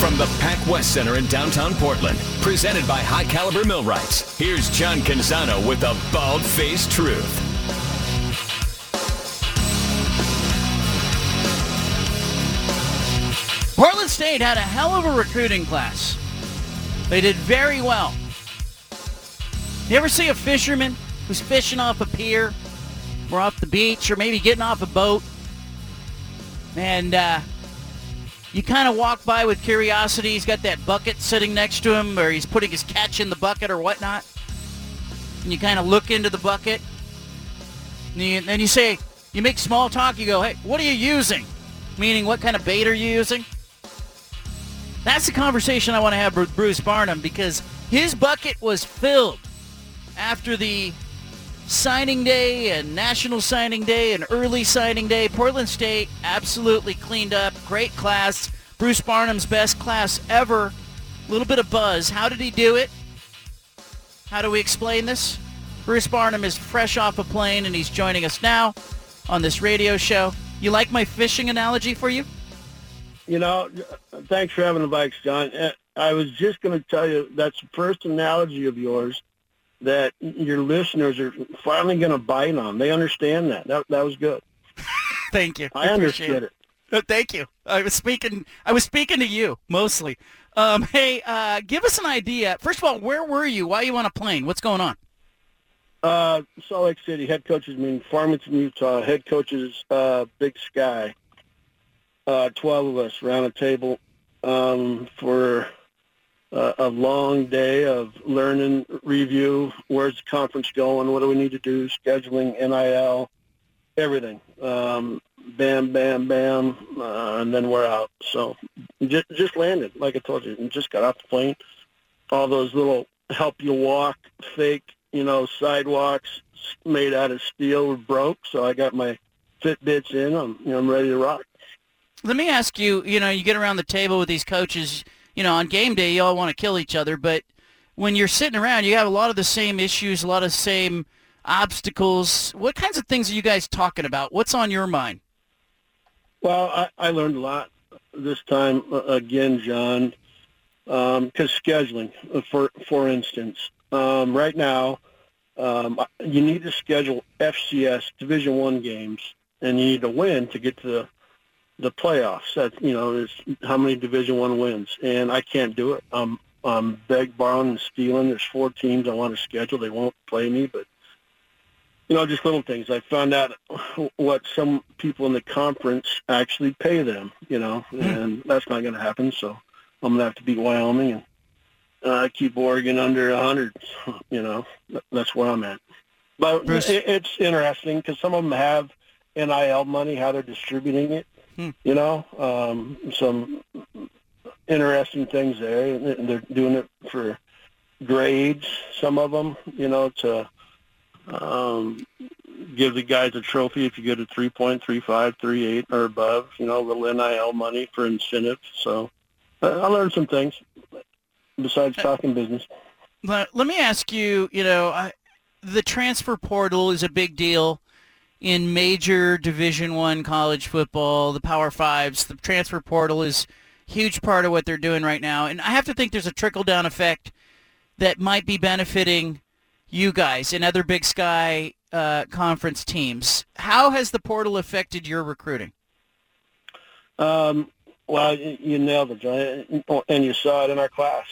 From the Pac West Center in downtown Portland, presented by High Caliber Millwrights, here's John Canzano with the Bald Faced Truth. Portland State had a hell of a recruiting class. They did very well. You ever see a fisherman who's fishing off a pier or off the beach or maybe getting off a boat? And uh, you kind of walk by with curiosity. He's got that bucket sitting next to him or he's putting his catch in the bucket or whatnot. And you kind of look into the bucket. And you, then you say, you make small talk. You go, hey, what are you using? Meaning, what kind of bait are you using? That's the conversation I want to have with Bruce Barnum because his bucket was filled after the signing day and national signing day and early signing day. Portland State absolutely cleaned up. Great class. Bruce Barnum's best class ever. A little bit of buzz. How did he do it? How do we explain this? Bruce Barnum is fresh off a plane and he's joining us now on this radio show. You like my fishing analogy for you? You know, thanks for having the Vikes, John. Uh, I was just going to tell you that's the first analogy of yours that your listeners are finally going to bite on. They understand that. That that was good. Thank you. I, understood it. Uh, Thank you. I was speaking. I was speaking to you mostly. Um, hey, uh, give us an idea. First of all, where were you? Why are you on a plane? What's going on? Uh, Salt Lake City head coaches meeting, Farmington, Utah. Head coaches, uh, Big Sky. Uh, Twelve of us around a table um, for uh, a long day of learning, review. Where's the conference going? What do we need to do? Scheduling, NIL, everything. Um, bam, bam, bam, uh, and then we're out. So just, just landed, like I told you, and just got off the plane. All those little help you walk, fake, you know, sidewalks made out of steel were broke. So I got my Fitbits in. I'm, you know, I'm ready to rock. Let me ask you. You know, you get around the table with these coaches. You know, on game day, you all want to kill each other, but when you're sitting around, you have a lot of the same issues, a lot of the same obstacles. What kinds of things are you guys talking about? What's on your mind? Well, I, I learned a lot this time again, John, because scheduling, uh, for for instance, um, right now um, you need to schedule FCS Division One games, and you need to win to get to the the playoffs. That you know is how many Division One wins, and I can't do it. I'm I'm beg, borrowing, and stealing. There's four teams I want to schedule. They won't play me, but you know, just little things. I found out what some people in the conference actually pay them. You know, and that's not going to happen. So I'm going to have to beat Wyoming and uh, keep Oregon under a hundred. You know, that's where I'm at. But Bruce? it's interesting because some of them have NIL money, how they're distributing it. Hmm. You know, um, some interesting things there. They're doing it for grades. Some of them, you know, to um, give the guys a trophy if you get a 3.35, 3.8 or above. You know, little NIL money for incentive. So uh, I learned some things besides talking business. Let, let me ask you, you know, I, the transfer portal is a big deal in major Division One college football, the Power Fives. The transfer portal is huge part of what they're doing right now. And I have to think there's a trickle-down effect that might be benefiting you guys and other Big Sky uh, conference teams. How has the portal affected your recruiting? Um, well, you nailed it, John, and you saw it in our class.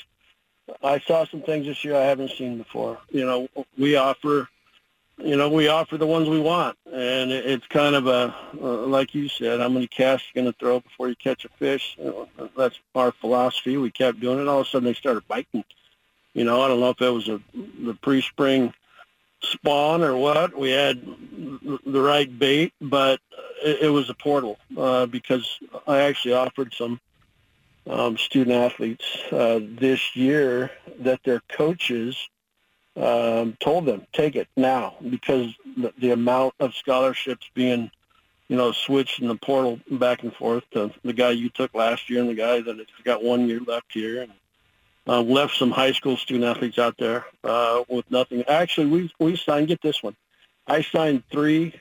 I saw some things this year I haven't seen before. You know, we offer, you know, we offer the ones we want, and it's kind of a, uh, like you said, how many casts you going to throw before you catch a fish? You know, that's our philosophy. We kept doing it. All of a sudden, they started biting. You know, I don't know if it was a the pre-spring spawn or what. We had the right bait, but it, it was a portal uh, because I actually offered some um, student athletes uh, this year that their coaches um, told them take it now because the, the amount of scholarships being you know switched in the portal back and forth to the guy you took last year and the guy that has got one year left here and uh, left some high school student athletes out there uh, with nothing. Actually, we we signed. Get this one, I signed three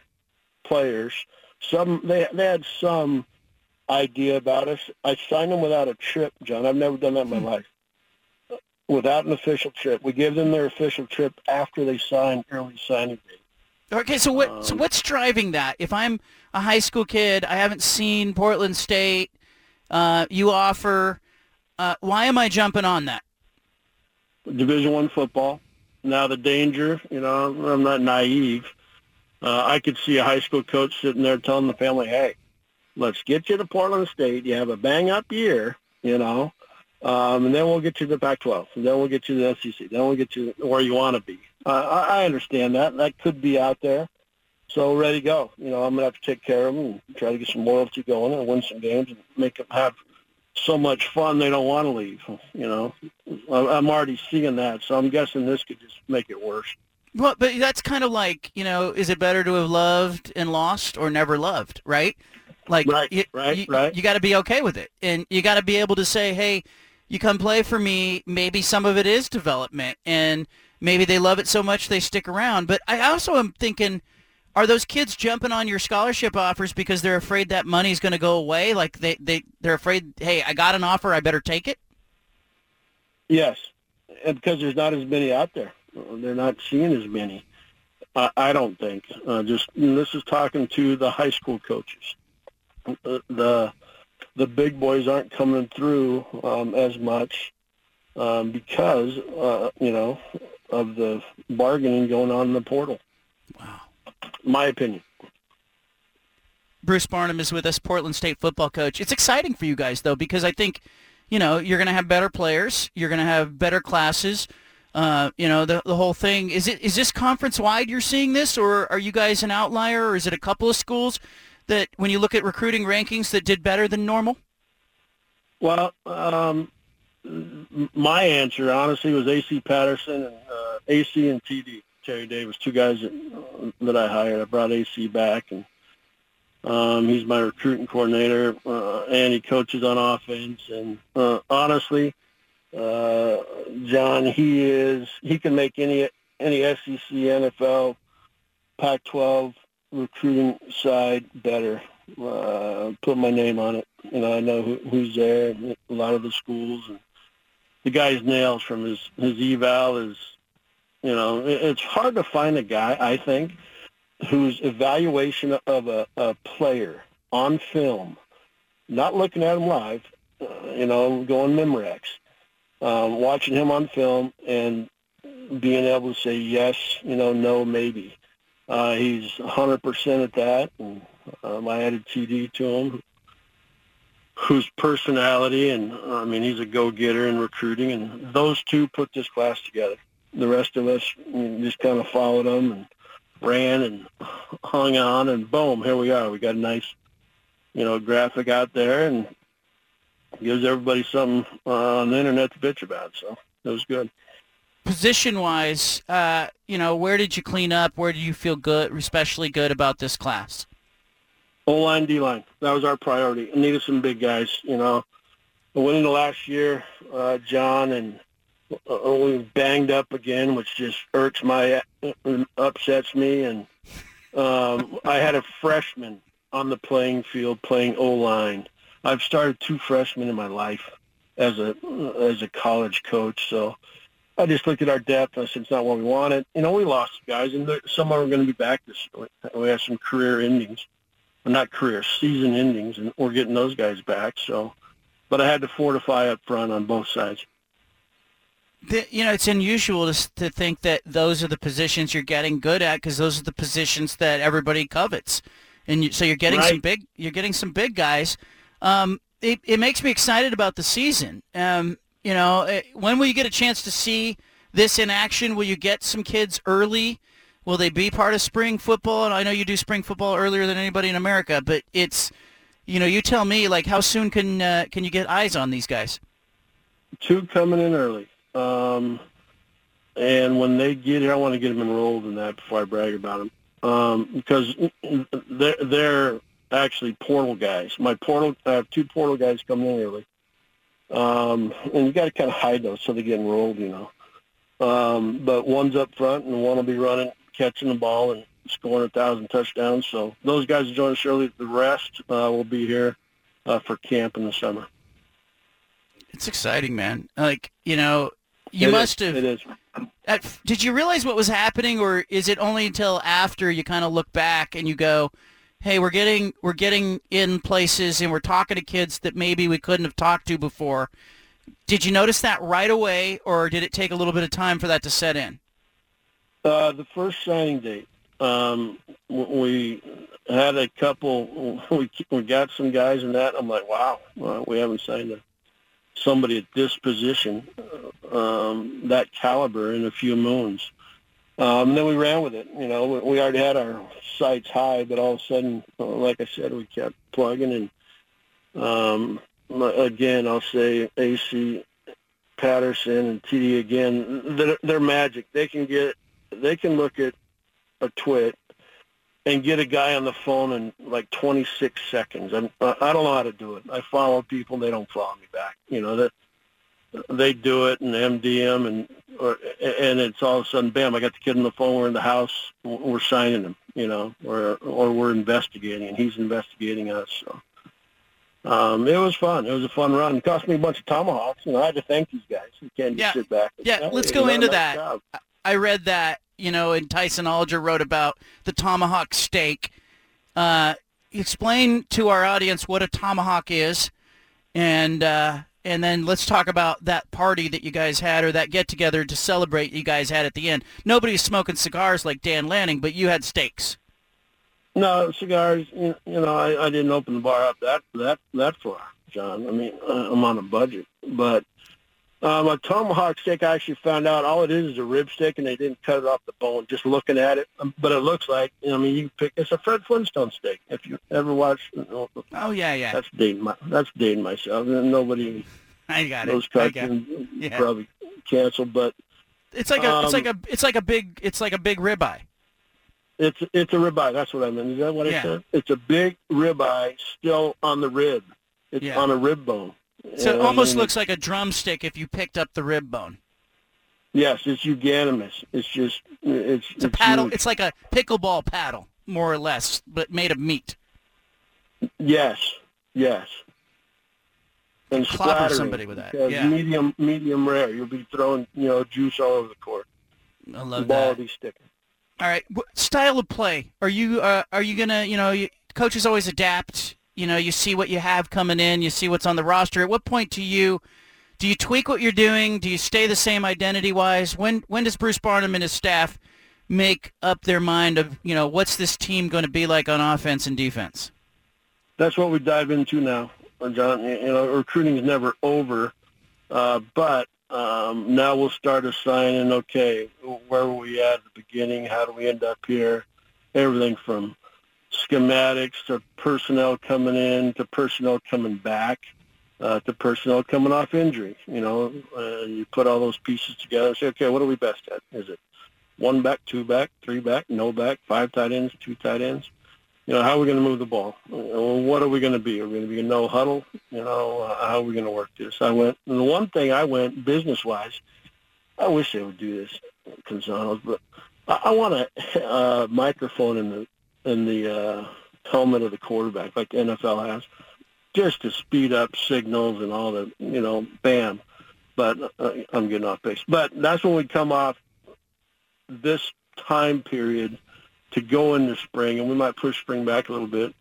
players. Some they they had some idea about us. I signed them without a trip, John. I've never done that in my life. Without an official trip, we give them their official trip after they sign early signing day. Okay, so what? so what's driving that? If I'm a high school kid, I haven't seen Portland State. Uh, you offer. Uh, why am I jumping on that? Division One football. Now the danger, you know, I'm not naive. Uh, I could see a high school coach sitting there telling the family, "Hey, let's get you to Portland State. You have a bang up year, you know, um, and then we'll get you to the Pac-12, and then we'll get you to the SEC, then we'll get you where you want to be." Uh, I, I understand that. That could be out there. So ready to go. You know, I'm gonna have to take care of them and try to get some loyalty going and win some games and make them have so much fun they don't want to leave. You know, I'm already seeing that, so I'm guessing this could just make it worse. Well, but that's kind of like you know, is it better to have loved and lost or never loved, right? Like, right, you, right, you, right. You got to be okay with it, and you got to be able to say, hey, you come play for me. Maybe some of it is development, and maybe they love it so much they stick around. But I also am thinking are those kids jumping on your scholarship offers because they're afraid that money's going to go away? Like they, they, they're afraid, hey, I got an offer, I better take it? Yes, and because there's not as many out there. They're not seeing as many. I, I don't think. Uh, just this is talking to the high school coaches. The the, the big boys aren't coming through um, as much um, because uh, you know of the bargaining going on in the portal. Wow my opinion. Bruce Barnum is with us, Portland State football coach. It's exciting for you guys though because I think, you know, you're going to have better players, you're going to have better classes. Uh, you know, the the whole thing is it is this conference wide you're seeing this or are you guys an outlier or is it a couple of schools that when you look at recruiting rankings that did better than normal? Well, um, my answer honestly was AC Patterson and uh, AC and TD. Terry Davis, two guys that, that I hired. I brought AC back, and um, he's my recruiting coordinator, uh, and he coaches on offense. And uh, honestly, uh, John, he is he can make any any SEC, NFL, Pac-12 recruiting side better. Uh, put my name on it. You know, I know who, who's there. A lot of the schools and the guy's nails from his his eval is you know, it's hard to find a guy, I think, whose evaluation of a, a player on film, not looking at him live, uh, you know, going Memorex, um, watching him on film and being able to say yes, you know, no, maybe. Uh, he's 100% at that. And um, I added TD to him, whose personality and, I mean, he's a go-getter in recruiting. And those two put this class together the rest of us just kind of followed them and ran and hung on, and boom, here we are. We got a nice, you know, graphic out there, and gives everybody something uh, on the internet to bitch about. So it was good. Position wise, uh, you know, where did you clean up? Where do you feel good, especially good about this class? O line, D line. That was our priority. I needed some big guys. You know, I went into last year, uh, John and only banged up again, which just irks my uh, upsets me. And um, I had a freshman on the playing field playing O line. I've started two freshmen in my life as a as a college coach, so I just looked at our depth. I said it's not what we wanted. You know, we lost guys, and some of them are going to be back this year. We have some career endings, well, not career season endings, and we're getting those guys back. So, but I had to fortify up front on both sides the, you know, it's unusual to, to think that those are the positions you're getting good at because those are the positions that everybody covets, and you, so you're getting right. some big, you're getting some big guys. Um, it, it makes me excited about the season. Um, you know, eh, when will you get a chance to see this in action? Will you get some kids early? Will they be part of spring football? And I know you do spring football earlier than anybody in America, but it's you know, you tell me like how soon can uh, can you get eyes on these guys? Two coming in early. Um, and when they get here, I want to get them enrolled in that before I brag about them. Um, because they're, they're actually portal guys. My portal, I have two portal guys coming in early. Um, and you got to kind of hide those so they get enrolled, you know. Um, but one's up front and one will be running, catching the ball and scoring a thousand touchdowns. So those guys will join us early. The rest uh, will be here uh, for camp in the summer. It's exciting, man. Like you know, you It must is. have. It is. At, did you realize what was happening, or is it only until after you kind of look back and you go, "Hey, we're getting we're getting in places and we're talking to kids that maybe we couldn't have talked to before." Did you notice that right away, or did it take a little bit of time for that to set in? Uh, the first signing date, um, we had a couple. We we got some guys in that. I'm like, wow, well, we haven't signed a, somebody at this position, uh, um, that caliber in a few moons. Um, and then we ran with it. You know, we, already had our sights high, but all of a sudden, uh, like I said, we kept plugging. And um, again, I'll say AC Patterson and TD again. They're, they're magic. They can get they can look at a twit and get a guy on the phone in like 26 seconds. I'm, I don't know how to do it. I follow people, they don't follow me back. You know that they do it and MDM and or, and it's all of a sudden, bam! I got the kid on the phone. We're in the house. We're signing him. You know, or or we're investigating, and he's investigating us. So. Um, it was fun. It was a fun run. It cost me a bunch of tomahawks, and I had to thank these guys. You can't just Yeah. sit back. Yeah, "Oh, let's go into that. job." I read that, you know, and Tyson Alger wrote about the tomahawk steak. Uh, explain to our audience what a tomahawk is, and uh, and then let's talk about that party that you guys had or that get together to celebrate you guys had at the end. Nobody's smoking cigars like Dan Lanning, but you had steaks. No cigars. You, know, I, I didn't open the bar up that that that far, John. I mean, uh, I'm on a budget, but um, a tomahawk steak. I actually found out all it is is a rib stick, and they didn't cut it off the bone. Just looking at it, um, but it looks like. I mean, you pick. It's a Fred Flintstone steak. If you ever watched, Oh yeah, yeah, that's dating my that's dating myself. Nobody I got those it. It. cartoons Yeah. probably canceled, but It's like a, it's Um, like a, it's like a big, it's like a big ribeye. It's it's a ribeye. That's what I meant. Is that what Yeah. I said? It's a big ribeye still on the rib. It's Yeah. on a rib bone. So it I almost mean, looks like a drumstick if you picked up the rib bone. Yes, it's euganimous. It's just it's It's a paddle. huge. It's like a pickleball paddle, more or less, but made of meat. yes, yes. And Clobber somebody with that, yeah. Medium medium rare. You'll be throwing you know juice all over the court. I love The ball will that. be sticking. All right, Wh- style of play. Are you uh, are you gonna you know you, coaches always adapt. You know, you see what you have coming in, you see what's on the roster. At what point do you do you tweak what you're doing? Do you stay the same identity wise? When when does Bruce Barnum and his staff make up their mind of you know what's this team going to be like on offense and defense? That's what we dive into now, uh, John. You know, recruiting is never over, uh, but um, now we'll start assigning. Okay, where were we at at the beginning? How do we end up here? Everything from schematics to personnel coming in to personnel coming back uh, to personnel coming off injury. You know, uh, you put all those pieces together and say, okay, what are we best at? Is it one back, two back, three back, no back, five tight ends, two tight ends? you know, how are we going to move the ball? What are we going to be? Are we going to be a no huddle? You know, uh, how are we going to work this? I went, and the one thing I went business wise, I wish they would do this, Canzanos, but I, I want a uh, microphone in the in the uh, helmet of the quarterback, like the NFL has, just to speed up signals and all the, you know, bam. But uh, I'm getting off base. But that's when we come off this time period to go into spring, and we might push spring back a little bit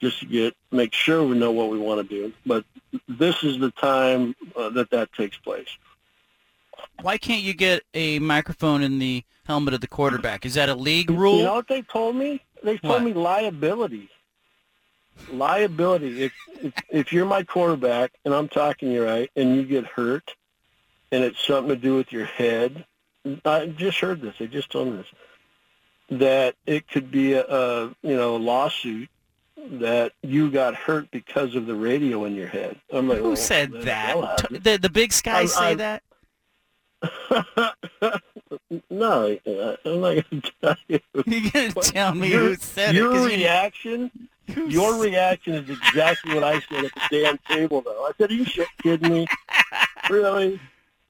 just to get make sure we know what we want to do. But this is the time uh, that that takes place. Why can't you get a microphone in the helmet of the quarterback? Is that a league rule? You know what they told me? They told me liability. Liability. If, if if you're my quarterback and I'm talking you right, and you get hurt, and it's something to do with your head, I just heard this. They just told me this that it could be a, a you know a lawsuit that you got hurt because of the radio in your head. I'm like, Who well, said that? T- The the big sky I'm- say I'm- that? no, uh, I'm not going to tell you. You're gonna tell me your, who said your it? 'cause you- reaction, your reaction is exactly what I said at the damn table, though. I said, "Are you shit kidding me? really?"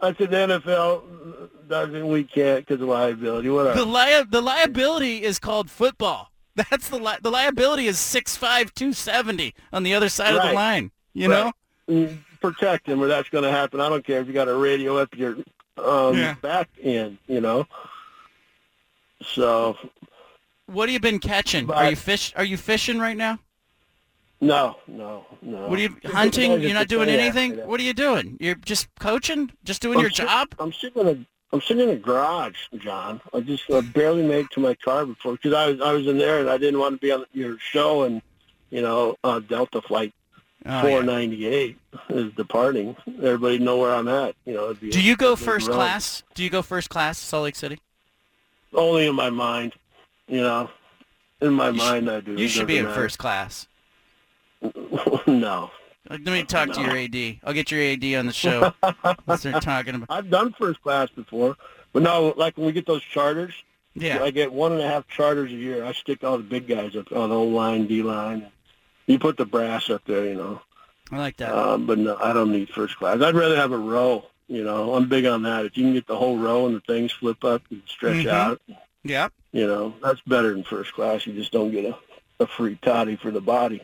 I said, "The NFL doesn't. We can't because of liability. whatever. the Whatever." lia- the liability is called football. That's the li- the liability is six five two seventy on the other side of the line. You Right. know? Mm, Protect him, or that's going to happen. I don't care if you got a radio up your um, Yeah. back end. You know. So What have you been catching? Are you fish? Are you fishing right now? no, no, no. What are you hunting? You're not doing anything. What are you doing? You're just coaching? Just doing I'm your sit- job? I'm sitting in a I'm sitting in a garage, John. I just uh, barely made it to my car before because I was I was in there and I didn't want to be on your show and you know uh, Delta flight Oh, four yeah. is departing. Everybody know where I'm at. You know. Do you go first run. class? Do you go first class, Salt Lake City? Only in my mind. You know, in my You mind I do. You It should be in matter. first class. no, Let me talk to your AD. I'll get your AD on the show. Start talking about. I've done first class before, but no, like when we get those charters. Yeah. I get one and a half charters a year. I stick all the big guys up on O line, D line. You put the brass up there, you know. I like that. Um, but no, I don't need first class. I'd rather have a row. You know, I'm big on that. If you can get the whole row and the things flip up and stretch Mhm. out, yeah. you know, that's better than first class. You just don't get a, a free toddy for the body.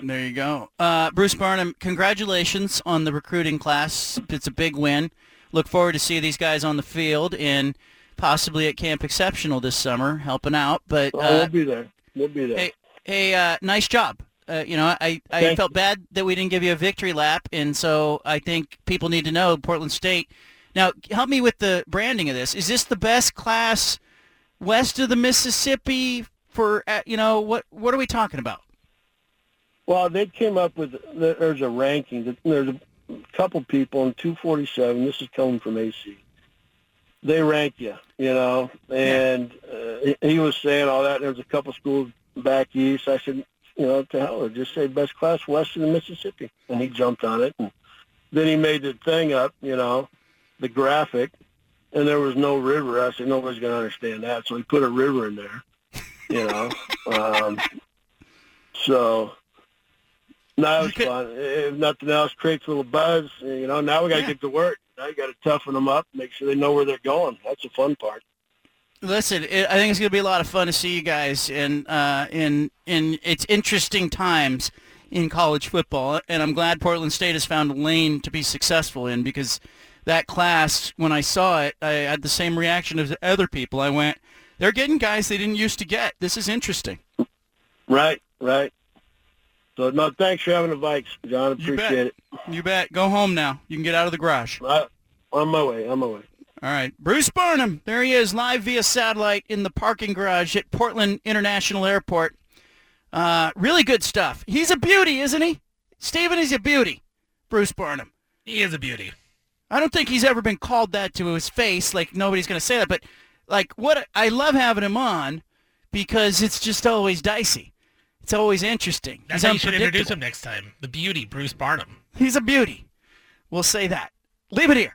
There you go. Uh, Bruce Barnum, congratulations on the recruiting class. It's a big win. Look forward to see these guys on the field and possibly at Camp Exceptional this summer, helping out. But Oh, uh, we'll be there. We'll be there. hey, hey, uh, nice job. Uh, you know, I, I Thank felt bad that we didn't give you a victory lap, and so I think people need to know Portland State. Now, help me with the branding of this. Is this the best class west of the Mississippi for uh, you know what? What are we talking about? Well, they came up with there's a ranking. There's a couple people in 247. This is coming from AC. They rank you, you know, and uh, he was saying all that. There's a couple schools back east. I said, you know, to hell, with just say best class west of the Mississippi, and he jumped on it. And then he made the thing up, you know, the graphic, and there was no river. I said nobody's going to understand that, so he put a river in there, you know. um, so no, it was fun. If nothing else, creates a little buzz. You know, now we got to Yeah. get to work. Now you got to toughen them up, make sure they know where they're going. That's the fun part. Listen, it, I think it's going to be a lot of fun to see you guys in uh, in in it's interesting times in college football, and I'm glad Portland State has found a lane to be successful in because that class, when I saw it, I had the same reaction as other people. I went, they're getting guys they didn't used to get. This is interesting. Right, right. So no, thanks for having the Vikes, John. You. Appreciate it. You bet. Go home now. You can get out of the garage. I, on my way. On my way. All right. Bruce Barnum, there he is, live via satellite in the parking garage at Portland International Airport. Uh, really good stuff. He's a beauty, isn't he? Steven is a beauty. Bruce Barnum. He is a beauty. I don't think he's ever been called that to his face. Like nobody's going to say that, but like what I love having him on because it's just always dicey. It's always interesting. That's he's how you should introduce unpredictable. him next time. The beauty, Bruce Barnum. He's a beauty. We'll say that. Leave it here.